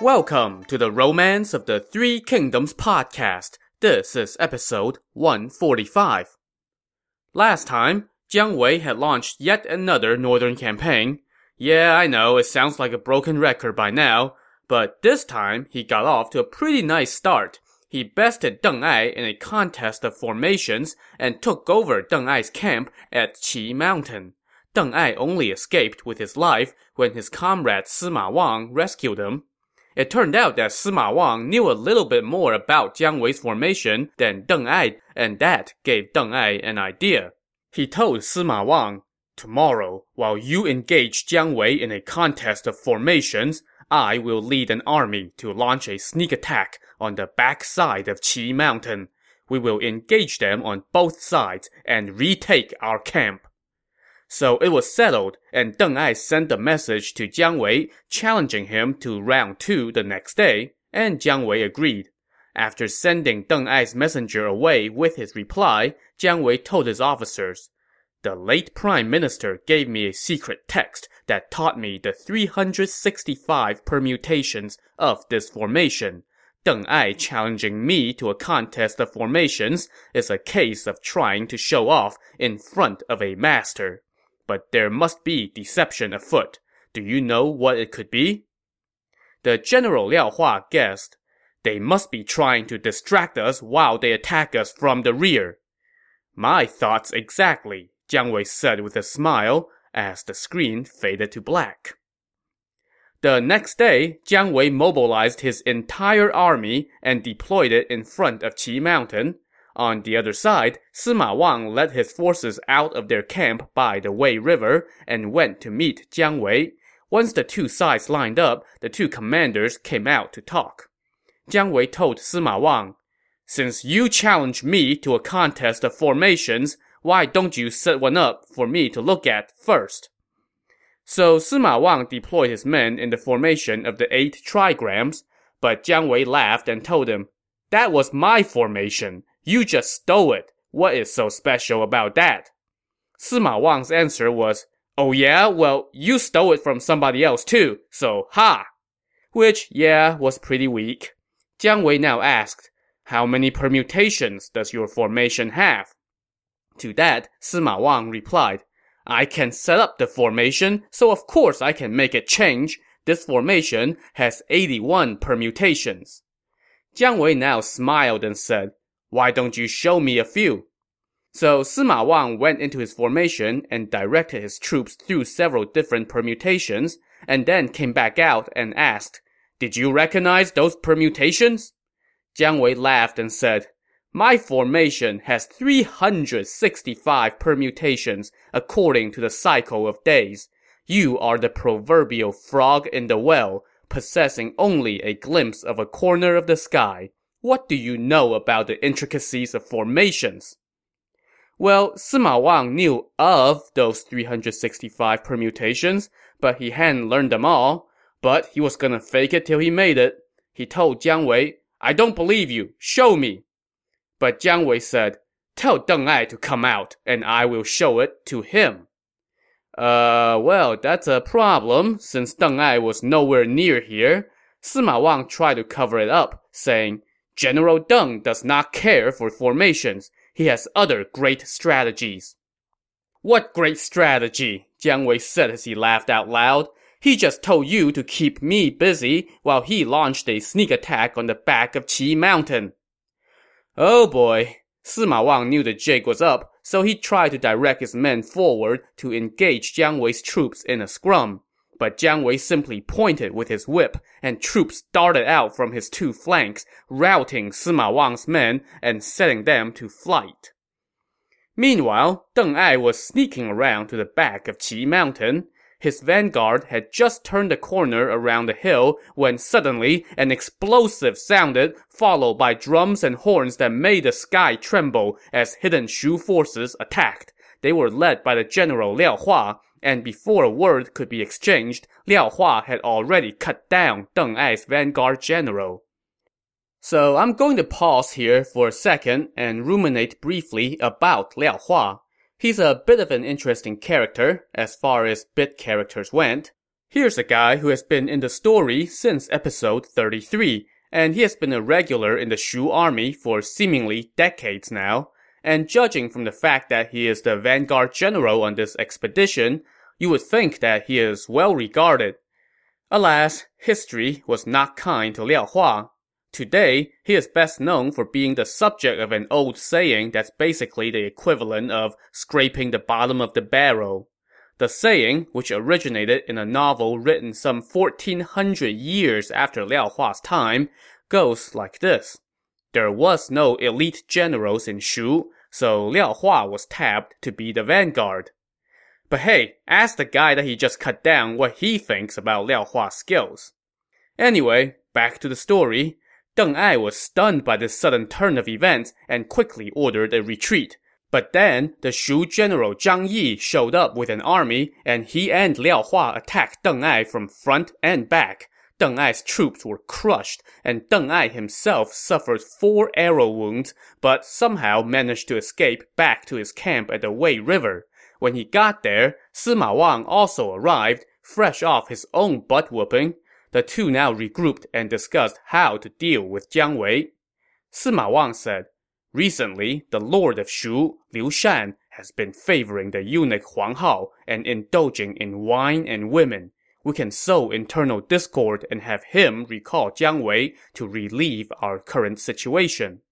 Welcome to the Romance of the Three Kingdoms podcast. This is episode 145. Last time, Jiang Wei had launched yet another northern campaign. Yeah, I know, it sounds like a broken record by now, but this time he got off to a pretty nice start. He bested Deng Ai in a contest of formations and took over Deng Ai's camp at Qi Mountain. Deng Ai only escaped with his life when his comrade Sima Wang rescued him. It turned out that Sima Wang knew a little bit more about Jiang Wei's formation than Deng Ai, and that gave Deng Ai an idea. He told Sima Wang, Tomorrow, while you engage Jiang Wei in a contest of formations, I will lead an army to launch a sneak attack on the backside of Qi Mountain. We will engage them on both sides and retake our camp. So it was settled, and Deng Ai sent a message to Jiang Wei challenging him to round two the next day, and Jiang Wei agreed. After sending Deng Ai's messenger away with his reply, Jiang Wei told his officers, The late prime minister gave me a secret text that taught me the 365 permutations of this formation. Deng Ai challenging me to a contest of formations is a case of trying to show off in front of a master but there must be deception afoot. Do you know what it could be? The general Liao Hua guessed. They must be trying to distract us while they attack us from the rear. My thoughts exactly, Jiang Wei said with a smile as the screen faded to black. The next day, Jiang Wei mobilized his entire army and deployed it in front of Qi Mountain. On the other side, Sima Wang led his forces out of their camp by the Wei River and went to meet Jiang Wei. Once the two sides lined up, the two commanders came out to talk. Jiang Wei told Sima Wang, Since you challenge me to a contest of formations, why don't you set one up for me to look at first? So Sima Wang deployed his men in the formation of the eight trigrams, but Jiang Wei laughed and told him, That was my formation. You just stole it. What is so special about that? Sima Wang's answer was, Oh yeah, well, you stole it from somebody else too, so ha! Which, yeah, was pretty weak. Jiang Wei now asked, How many permutations does your formation have? To that, Sima Wang replied, I can set up the formation, so of course I can make it change. This formation has 81 permutations. Jiang Wei now smiled and said, why don't you show me a few? So Sima Wang went into his formation and directed his troops through several different permutations, and then came back out and asked, Did you recognize those permutations? Jiang Wei laughed and said, My formation has 365 permutations according to the cycle of days. You are the proverbial frog in the well, possessing only a glimpse of a corner of the sky. What do you know about the intricacies of formations? Well, Sima Wang knew of those 365 permutations, but he hadn't learned them all. But he was gonna fake it till he made it. He told Jiang Wei, I don't believe you, show me. But Jiang Wei said, Tell Deng Ai to come out, and I will show it to him. Uh, well, that's a problem, since Deng Ai was nowhere near here. Sima Wang tried to cover it up, saying, General Deng does not care for formations. He has other great strategies. What great strategy? Jiang Wei said as he laughed out loud. He just told you to keep me busy while he launched a sneak attack on the back of Qi Mountain. Oh boy. Sima Wang knew the jig was up, so he tried to direct his men forward to engage Jiang Wei's troops in a scrum but Jiang Wei simply pointed with his whip, and troops darted out from his two flanks, routing Sima Wang's men and setting them to flight. Meanwhile, Deng Ai was sneaking around to the back of Qi Mountain. His vanguard had just turned the corner around the hill when suddenly an explosive sounded, followed by drums and horns that made the sky tremble as hidden Shu forces attacked. They were led by the general Liao Hua, and before a word could be exchanged, Liao Hua had already cut down Deng Ai's vanguard general. So I'm going to pause here for a second and ruminate briefly about Liao Hua. He's a bit of an interesting character, as far as bit characters went. Here's a guy who has been in the story since episode 33, and he has been a regular in the Shu army for seemingly decades now. And judging from the fact that he is the vanguard general on this expedition, you would think that he is well regarded. Alas, history was not kind to Liao Hua. Today, he is best known for being the subject of an old saying that's basically the equivalent of scraping the bottom of the barrel. The saying, which originated in a novel written some 1400 years after Liao Hua's time, goes like this. There was no elite generals in Shu, so Liao Hua was tapped to be the vanguard. But hey, ask the guy that he just cut down what he thinks about Liao Hua's skills. Anyway, back to the story. Deng Ai was stunned by this sudden turn of events and quickly ordered a retreat. But then, the Shu general Zhang Yi showed up with an army, and he and Liao Hua attacked Deng Ai from front and back. Deng Ai's troops were crushed, and Deng Ai himself suffered four arrow wounds, but somehow managed to escape back to his camp at the Wei River. When he got there, Sima Wang also arrived, fresh off his own butt-whooping. The two now regrouped and discussed how to deal with Jiang Wei. Sima Wang said, Recently, the lord of Shu, Liu Shan, has been favoring the eunuch Huang Hao and indulging in wine and women. We can sow internal discord and have him recall Jiang Wei to relieve our current situation.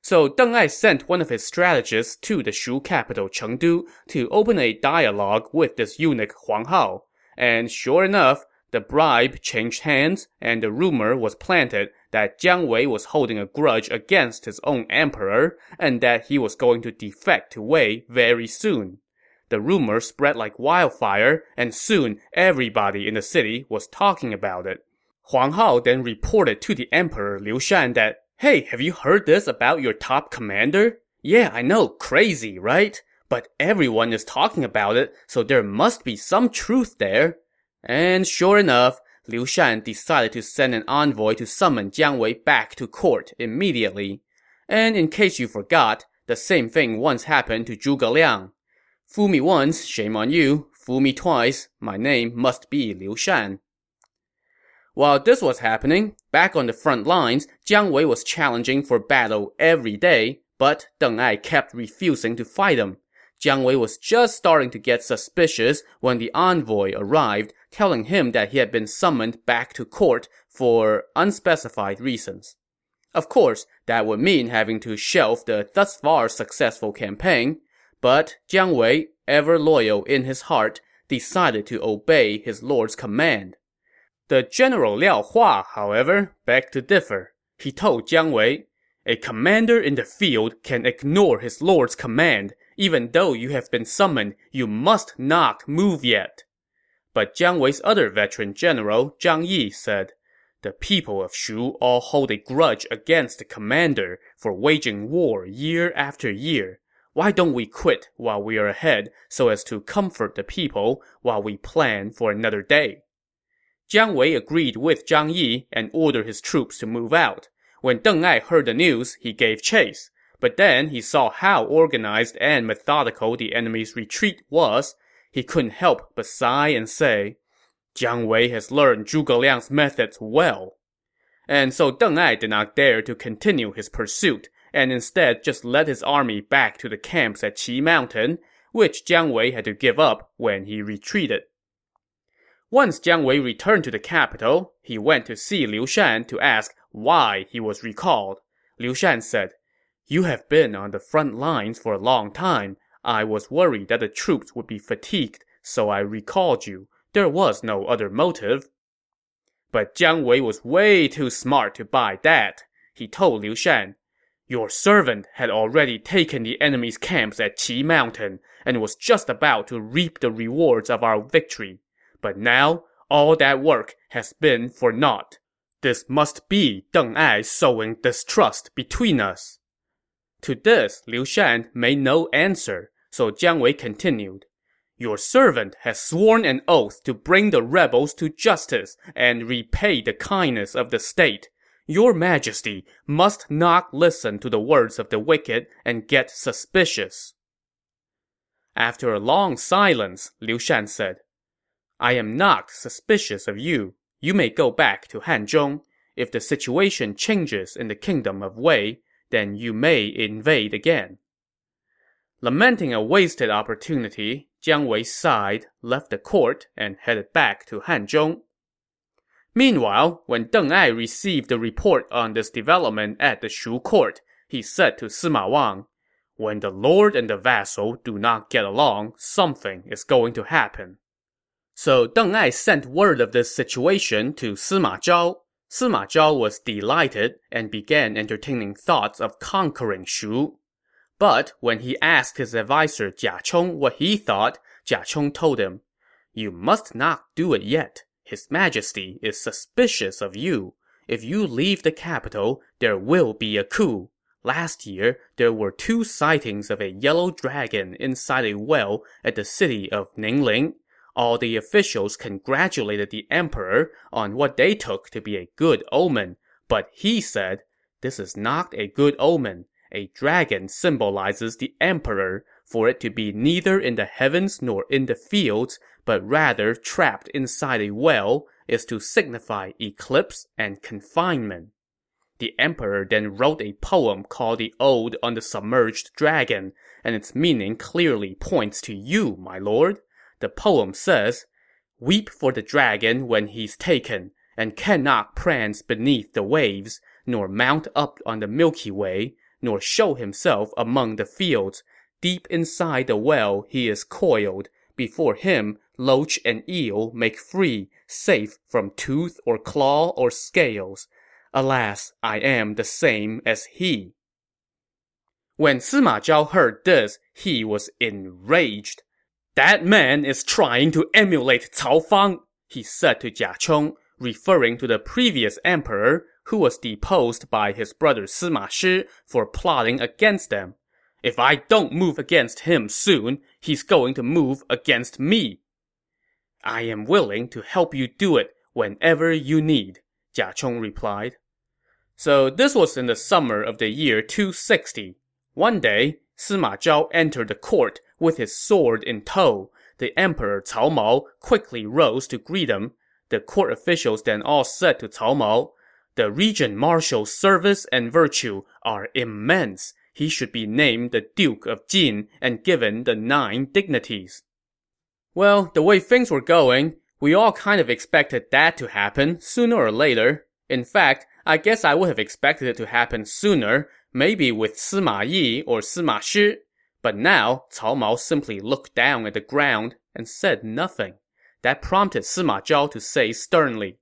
So Deng Ai sent one of his strategists to the Shu capital Chengdu to open a dialogue with this eunuch Huang Hao. And sure enough, the bribe changed hands, and the rumor was planted that Jiang Wei was holding a grudge against his own emperor, and that he was going to defect to Wei very soon. The rumor spread like wildfire, and soon everybody in the city was talking about it. Huang Hao then reported to the emperor Liu Shan that, Hey, have you heard this about your top commander? Yeah, I know, crazy, right? But everyone is talking about it, so there must be some truth there. And sure enough, Liu Shan decided to send an envoy to summon Jiang Wei back to court immediately. And in case you forgot, the same thing once happened to Zhuge Liang. Fool me once, shame on you. Fool me twice, my name must be Liu Shan. While this was happening, back on the front lines, Jiang Wei was challenging for battle every day, but Deng Ai kept refusing to fight him. Jiang Wei was just starting to get suspicious when the envoy arrived, telling him that he had been summoned back to court for unspecified reasons. Of course, that would mean having to shelve the thus far successful campaign, but Jiang Wei, ever loyal in his heart, decided to obey his lord's command. The general Liao Hua, however, begged to differ. He told Jiang Wei, a commander in the field can ignore his lord's command even though you have been summoned, you must not move yet. But Jiang Wei's other veteran general, Zhang Yi, said, The people of Shu all hold a grudge against the commander for waging war year after year. Why don't we quit while we are ahead so as to comfort the people while we plan for another day? Jiang Wei agreed with Zhang Yi and ordered his troops to move out. When Deng Ai heard the news, he gave chase. But then he saw how organized and methodical the enemy's retreat was. He couldn't help but sigh and say, Jiang Wei has learned Zhuge Liang's methods well. And so Deng Ai did not dare to continue his pursuit, and instead just led his army back to the camps at Qi Mountain, which Jiang Wei had to give up when he retreated. Once Jiang Wei returned to the capital, he went to see Liu Shan to ask why he was recalled. Liu Shan said, you have been on the front lines for a long time. I was worried that the troops would be fatigued, so I recalled you. There was no other motive. But Jiang Wei was way too smart to buy that. He told Liu Shan, Your servant had already taken the enemy's camps at Qi Mountain and was just about to reap the rewards of our victory. But now, all that work has been for naught. This must be Deng Ai sowing distrust between us. To this, Liu Shan made no answer, so Jiang Wei continued. Your servant has sworn an oath to bring the rebels to justice and repay the kindness of the state. Your majesty must not listen to the words of the wicked and get suspicious. After a long silence, Liu Shan said, I am not suspicious of you. You may go back to Hanzhong. If the situation changes in the kingdom of Wei, then you may invade again. Lamenting a wasted opportunity, Jiang Wei sighed, left the court, and headed back to Hanzhong. Meanwhile, when Deng Ai received the report on this development at the Shu court, he said to Sima Wang, When the lord and the vassal do not get along, something is going to happen. So Deng Ai sent word of this situation to Sima Zhao. Sima Zhao was delighted and began entertaining thoughts of conquering Shu. But when he asked his adviser Jia Chong what he thought, Jia Chong told him, You must not do it yet. His Majesty is suspicious of you. If you leave the capital, there will be a coup. Last year, there were two sightings of a yellow dragon inside a well at the city of Ningling. All the officials congratulated the emperor on what they took to be a good omen, but he said, This is not a good omen. A dragon symbolizes the emperor, for it to be neither in the heavens nor in the fields, but rather trapped inside a well, is to signify eclipse and confinement. The emperor then wrote a poem called the Ode on the Submerged Dragon, and its meaning clearly points to you, my lord. The poem says, Weep for the dragon when he's taken, and cannot prance beneath the waves, nor mount up on the Milky Way, nor show himself among the fields. Deep inside the well he is coiled. Before him, loach and eel make free, safe from tooth or claw or scales. Alas, I am the same as he. When Sima Zhao heard this, he was enraged. That man is trying to emulate Cao Fang, he said to Jia Chong, referring to the previous emperor who was deposed by his brother Sima Shi for plotting against them. If I don't move against him soon, he's going to move against me. I am willing to help you do it whenever you need, Jia Chong replied. So this was in the summer of the year 260. One day, Sima Zhao entered the court with his sword in tow. The emperor Cao Mao quickly rose to greet him. The court officials then all said to Cao Mao, the regent marshal's service and virtue are immense. He should be named the Duke of Jin and given the nine dignities. Well, the way things were going, we all kind of expected that to happen sooner or later. In fact, I guess I would have expected it to happen sooner, maybe with Sima Yi or Sima Shi. But now, Cao Mao simply looked down at the ground and said nothing. That prompted Sima Zhao to say sternly,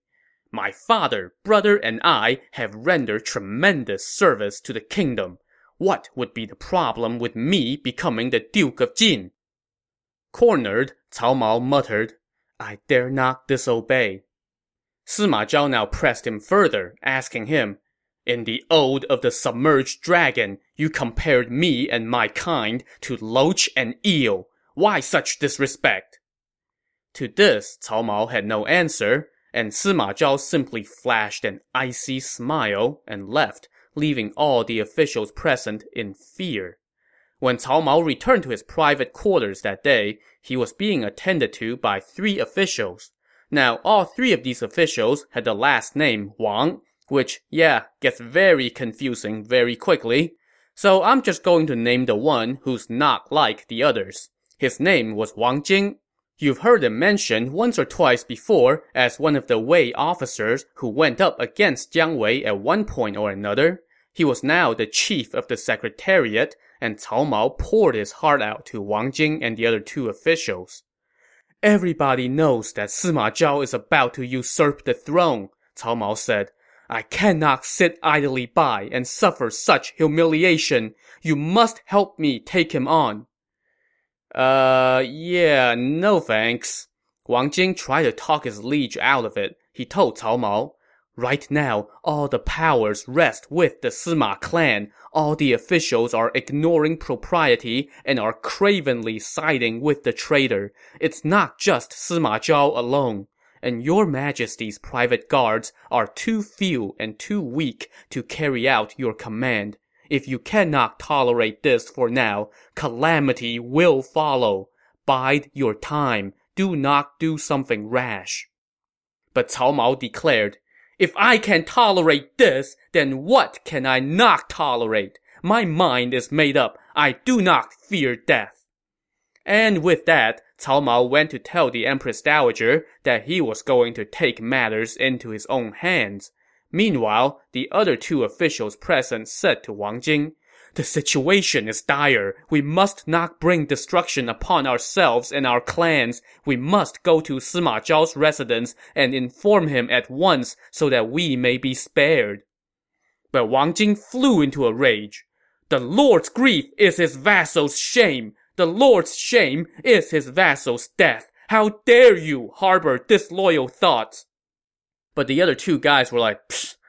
my father, brother, and I have rendered tremendous service to the kingdom. What would be the problem with me becoming the Duke of Jin? Cornered, Cao Mao muttered, I dare not disobey. Sima Zhao now pressed him further, asking him, In the Ode of the Submerged Dragon, you compared me and my kind to loach and eel. Why such disrespect? To this, Cao Mao had no answer, and Sima Zhao simply flashed an icy smile and left, leaving all the officials present in fear. When Cao Mao returned to his private quarters that day, he was being attended to by three officials. Now, all three of these officials had the last name Wang, which, yeah, gets very confusing very quickly. So I'm just going to name the one who's not like the others. His name was Wang Jing. You've heard him mentioned once or twice before as one of the Wei officers who went up against Jiang Wei at one point or another. He was now the chief of the secretariat, and Cao Mao poured his heart out to Wang Jing and the other two officials. Everybody knows that Sima Zhao is about to usurp the throne, Cao Mao said. I cannot sit idly by and suffer such humiliation. You must help me take him on. Uh, yeah, no thanks. Wang Jing tried to talk his liege out of it. He told Cao Mao, Right now, all the powers rest with the Sima clan. All the officials are ignoring propriety and are cravenly siding with the traitor. It's not just Sima Zhao alone. And your majesty's private guards are too few and too weak to carry out your command. If you cannot tolerate this for now, calamity will follow. Bide your time. do not do something rash. But Cao Mao declared, If I can tolerate this, then what can I not tolerate? My mind is made up. I do not fear death. And with that, Cao Mao went to tell the Empress Dowager that he was going to take matters into his own hands. Meanwhile, the other two officials present said to Wang Jing, the situation is dire. We must not bring destruction upon ourselves and our clans. We must go to Sima Zhao's residence and inform him at once so that we may be spared. But Wang Jing flew into a rage. The Lord's grief is his vassal's shame. The Lord's shame is his vassal's death. How dare you harbor disloyal thoughts? But the other two guys were like,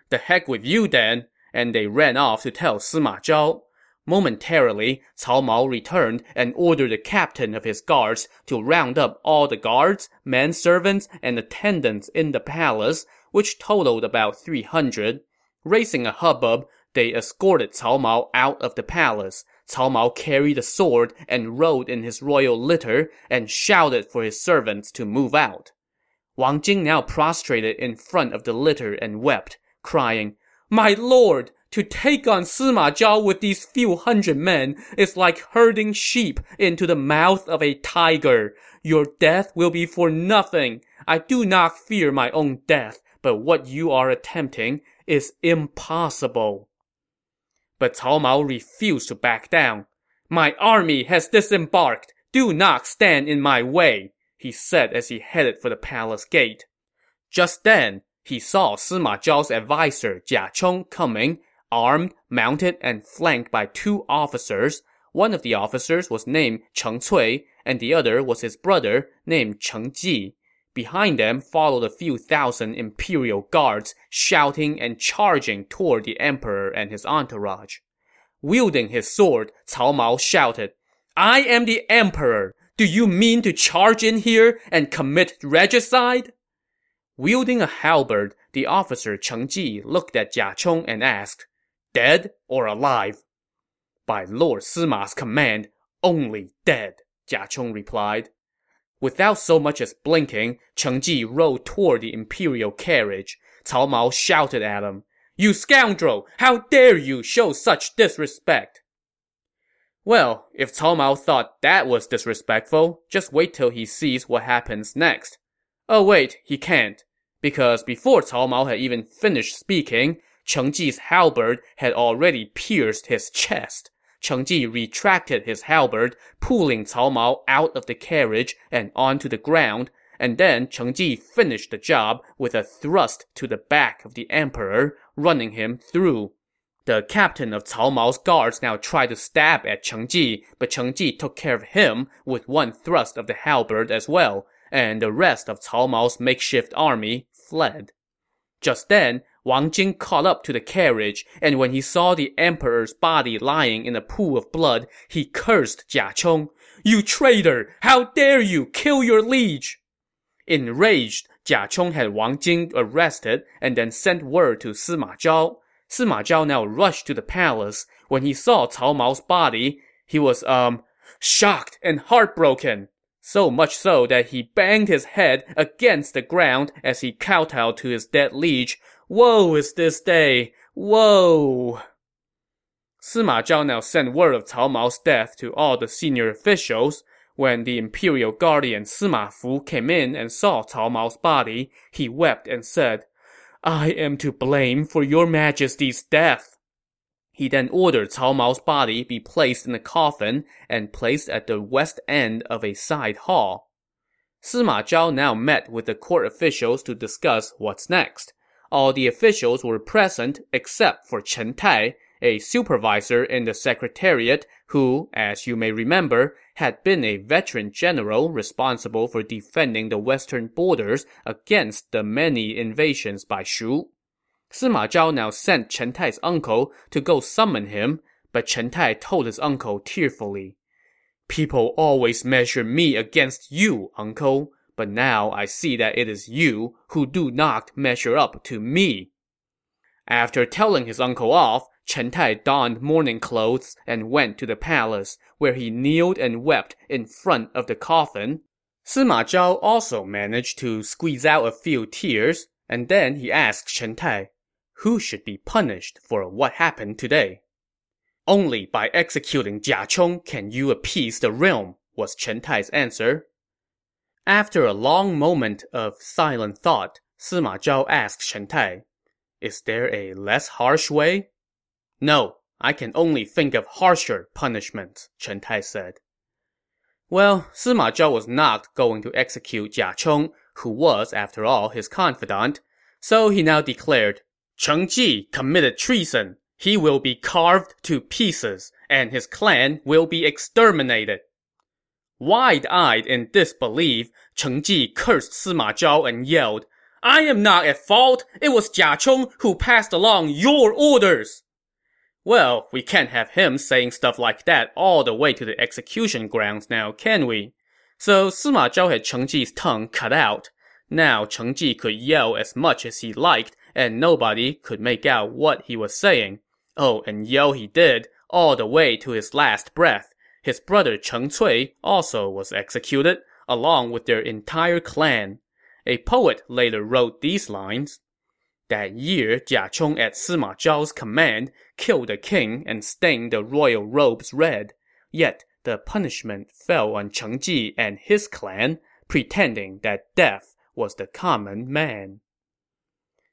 the heck with you then, and they ran off to tell Sima Zhao. Momentarily, Cao Mao returned and ordered the captain of his guards to round up all the guards, menservants, and attendants in the palace, which totaled about 300. Raising a hubbub, they escorted Cao Mao out of the palace. Cao Mao carried a sword and rode in his royal litter and shouted for his servants to move out. Wang Jing now prostrated in front of the litter and wept, crying, My lord, to take on Sima Zhao with these few hundred men is like herding sheep into the mouth of a tiger. Your death will be for nothing. I do not fear my own death, but what you are attempting is impossible. But Cao Mao refused to back down. My army has disembarked. Do not stand in my way, he said as he headed for the palace gate. Just then, he saw Sima Zhao's adviser Jia Chong coming armed, mounted, and flanked by two officers. One of the officers was named Cheng Cui, and the other was his brother, named Cheng Ji. Behind them followed a few thousand imperial guards, shouting and charging toward the emperor and his entourage. Wielding his sword, Cao Mao shouted, I am the emperor! Do you mean to charge in here and commit regicide? Wielding a halberd, the officer Cheng Ji looked at Jia Chong and asked, dead or alive? By Lord Sima's command, only dead, Jia Chong replied. Without so much as blinking, Cheng Ji rode toward the imperial carriage. Cao Mao shouted at him, You scoundrel! How dare you show such disrespect? Well, if Cao Mao thought that was disrespectful, just wait till he sees what happens next. Oh wait, he can't. Because before Cao Mao had even finished speaking, Cheng Ji's halberd had already pierced his chest. Cheng Ji retracted his halberd, pulling Cao Mao out of the carriage and onto the ground, and then Cheng Ji finished the job with a thrust to the back of the emperor, running him through. The captain of Cao Mao's guards now tried to stab at Cheng Ji, but Cheng Ji took care of him with one thrust of the halberd as well, and the rest of Cao Mao's makeshift army fled. Just then, Wang Jing caught up to the carriage, and when he saw the emperor's body lying in a pool of blood, he cursed Jia Chong. You traitor! How dare you kill your liege! Enraged, Jia Chong had Wang Jing arrested and then sent word to Sima Zhao. Sima Zhao now rushed to the palace. When he saw Cao Mao's body, he was, um, shocked and heartbroken. So much so that he banged his head against the ground as he kowtowed to his dead liege, Woe is this day! Woe! Sima Zhao now sent word of Cao Mao's death to all the senior officials. When the imperial guardian Sima Fu came in and saw Cao Mao's body, he wept and said, I am to blame for your majesty's death. He then ordered Cao Mao's body be placed in a coffin and placed at the west end of a side hall. Sima Zhao now met with the court officials to discuss what's next. All the officials were present except for Chen Tai, a supervisor in the secretariat who, as you may remember, had been a veteran general responsible for defending the western borders against the many invasions by Shu. Sima Zhao now sent Chen Tai's uncle to go summon him, but Chen Tai told his uncle tearfully, People always measure me against you, uncle but now I see that it is you who do not measure up to me. After telling his uncle off, Chen Tai donned mourning clothes and went to the palace, where he kneeled and wept in front of the coffin. Sima Zhao also managed to squeeze out a few tears, and then he asked Chen Tai, who should be punished for what happened today? Only by executing Jia Chong can you appease the realm, was Chen Tai's answer. After a long moment of silent thought, Sima Zhao asked Chen Tai, Is there a less harsh way? No, I can only think of harsher punishments, Chen Tai said. Well, Sima Zhao was not going to execute Jia Chong, who was, after all, his confidant, so he now declared, Cheng Ji committed treason. He will be carved to pieces, and his clan will be exterminated. Wide-eyed in disbelief, Cheng Ji cursed Sima Zhao and yelled, I am not at fault. It was Jia Chong who passed along your orders. Well, we can't have him saying stuff like that all the way to the execution grounds now, can we? So Sima Zhao had Cheng Ji's tongue cut out. Now Cheng Ji could yell as much as he liked, and nobody could make out what he was saying. Oh, and yell he did, all the way to his last breath. His brother Cheng Cui also was executed, along with their entire clan. A poet later wrote these lines. That year, Jia Chong at Sima Zhao's command killed the king and stained the royal robes red. Yet the punishment fell on Cheng Ji and his clan, pretending that death was the common man.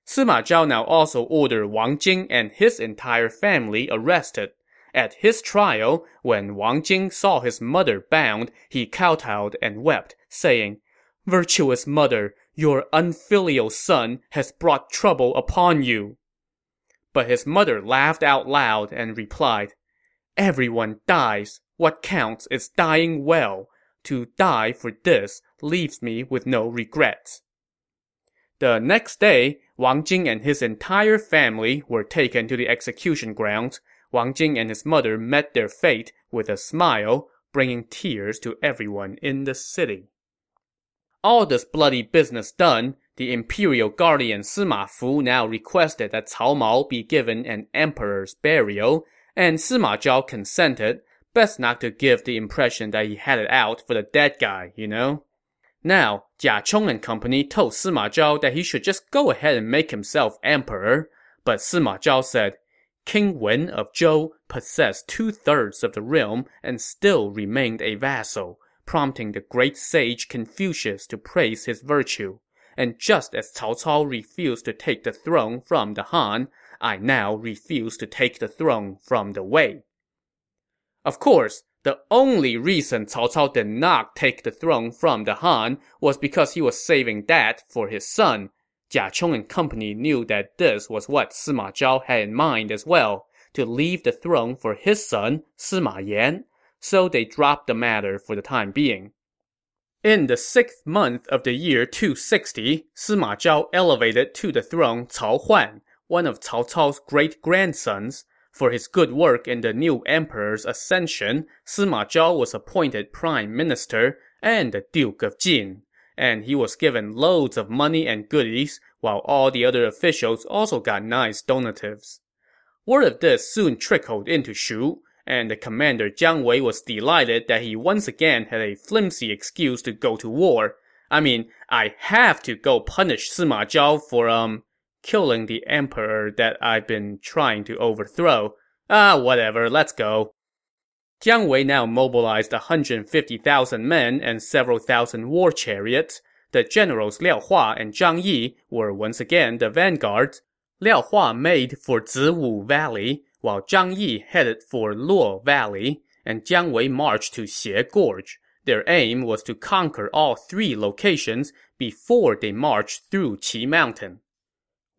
Sima Zhao now also ordered Wang Jing and his entire family arrested. At his trial, when Wang Jing saw his mother bound, he kowtowed and wept, saying, Virtuous mother, your unfilial son has brought trouble upon you. But his mother laughed out loud and replied, Everyone dies. What counts is dying well. To die for this leaves me with no regrets. The next day, Wang Jing and his entire family were taken to the execution grounds. Wang Jing and his mother met their fate with a smile, bringing tears to everyone in the city. All this bloody business done, the imperial guardian Sima Fu now requested that Cao Mao be given an emperor's burial, and Sima Zhao consented, best not to give the impression that he had it out for the dead guy, you know? Now, Jia Chong and company told Sima Zhao that he should just go ahead and make himself emperor, but Sima Zhao said, King Wen of Zhou possessed two-thirds of the realm and still remained a vassal, prompting the great sage Confucius to praise his virtue. And just as Cao Cao refused to take the throne from the Han, I now refuse to take the throne from the Wei. Of course, the only reason Cao Cao did not take the throne from the Han was because he was saving that for his son. Jia Chong and company knew that this was what Sima Zhao had in mind as well, to leave the throne for his son, Sima Yan so they dropped the matter for the time being. In the sixth month of the year 260, Sima Zhao elevated to the throne Cao Huan, one of Cao Cao's great-grandsons. For his good work in the new emperor's ascension, Sima Zhao was appointed prime minister and the Duke of Jin. And he was given loads of money and goodies, while all the other officials also got nice donatives. Word of this soon trickled into Shu, and the commander Jiang Wei was delighted that he once again had a flimsy excuse to go to war. I mean, I have to go punish Sima Zhao for, um, killing the emperor that I've been trying to overthrow. Ah, whatever, let's go. Jiang Wei now mobilized 150,000 men and several thousand war chariots. The generals Liao Hua and Zhang Yi were once again the vanguard. Liao Hua made for Ziwu Valley, while Zhang Yi headed for Luo Valley, and Jiang Wei marched to Xie Gorge. Their aim was to conquer all three locations before they marched through Qi Mountain.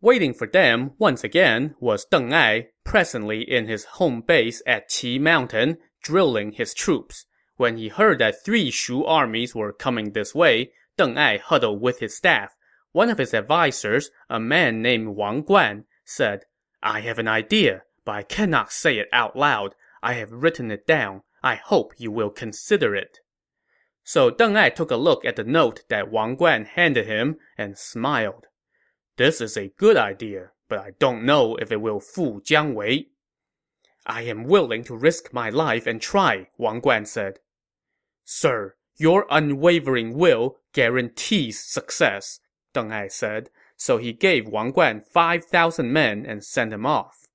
Waiting for them, once again, was Deng Ai, presently in his home base at Qi Mountain, drilling his troops. When he heard that three Shu armies were coming this way, Deng Ai huddled with his staff. One of his advisers, a man named Wang Guan, said, I have an idea but I cannot say it out loud. I have written it down. I hope you will consider it. So Deng Ai took a look at the note that Wang Guan handed him and smiled. This is a good idea, but I don't know if it will fool Jiang Wei. I am willing to risk my life and try, Wang Guan said. Sir, Your unwavering will guarantees success, Deng Ai said, so he gave Wang Guan 5,000 men and sent him off.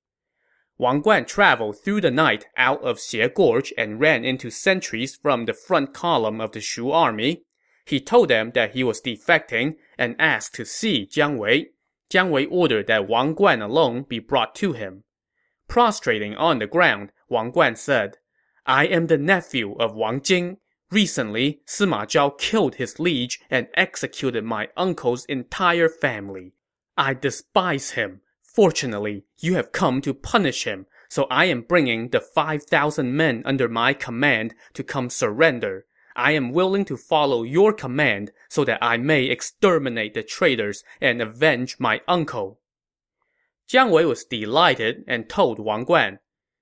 Wang Guan traveled through the night out of Xie Gorge and ran into sentries from the front column of the Shu army. He told them that he was defecting and asked to see Jiang Wei. Jiang Wei ordered that Wang Guan alone be brought to him. Prostrating on the ground, Wang Guan said, I am the nephew of Wang Jing. Recently, Sima Zhao killed his liege and executed my uncle's entire family. I despise him. Fortunately, you have come to punish him, so I am bringing the 5,000 men under my command to come surrender. I am willing to follow your command so that I may exterminate the traitors and avenge my uncle. Jiang Wei was delighted and told Wang Guan,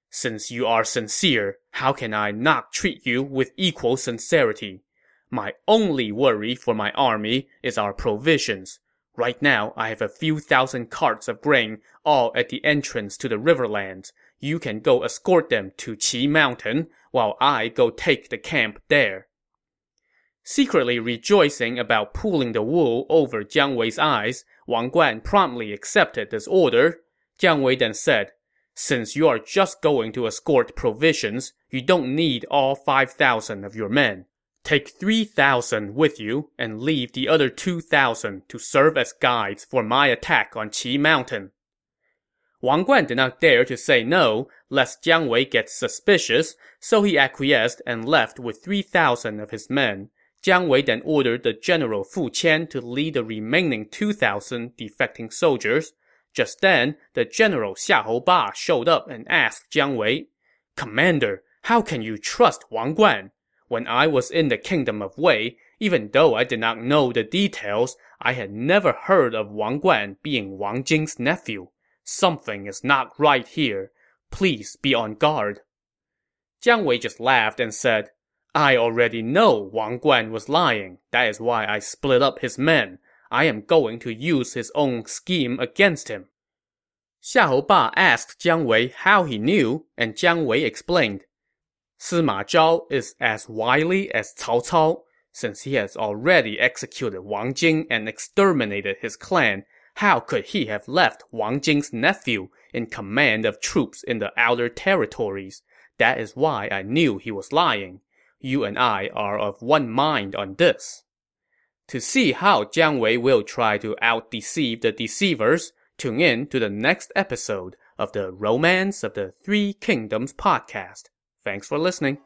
Since you are sincere, how can I not treat you with equal sincerity? My only worry for my army is our provisions. Right now, I have a few thousand carts of grain, all at the entrance to the riverlands. You can go escort them to Qi Mountain, while I go take the camp there. Secretly rejoicing about pulling the wool over Jiang Wei's eyes, Wang Guan promptly accepted this order. Jiang Wei then said, Since you are just going to escort provisions, you don't need all 5,000 of your men. Take 3,000 with you and leave the other 2,000 to serve as guides for my attack on Qi Mountain. Wang Guan did not dare to say no, lest Jiang Wei get suspicious, so he acquiesced and left with 3,000 of his men. Jiang Wei then ordered the general Fu Qian to lead the remaining 2,000 defecting soldiers. Just then, the general Xiahou Ba showed up and asked Jiang Wei, Commander, how can you trust Wang Guan? When I was in the kingdom of Wei, even though I did not know the details, I had never heard of Wang Guan being Wang Jing's nephew. Something is not right here. Please be on guard. Jiang Wei just laughed and said, I already know Wang Guan was lying. That is why I split up his men. I am going to use his own scheme against him. Xiahou Ba asked Jiang Wei how he knew, and Jiang Wei explained. Sima Zhao is as wily as Cao Cao. Since he has already executed Wang Jing and exterminated his clan, how could he have left Wang Jing's nephew in command of troops in the outer territories? That is why I knew he was lying. You and I are of one mind on this. To see how Jiang Wei will try to out-deceive the deceivers, tune in to the next episode of the Romance of the Three Kingdoms podcast. Thanks for listening.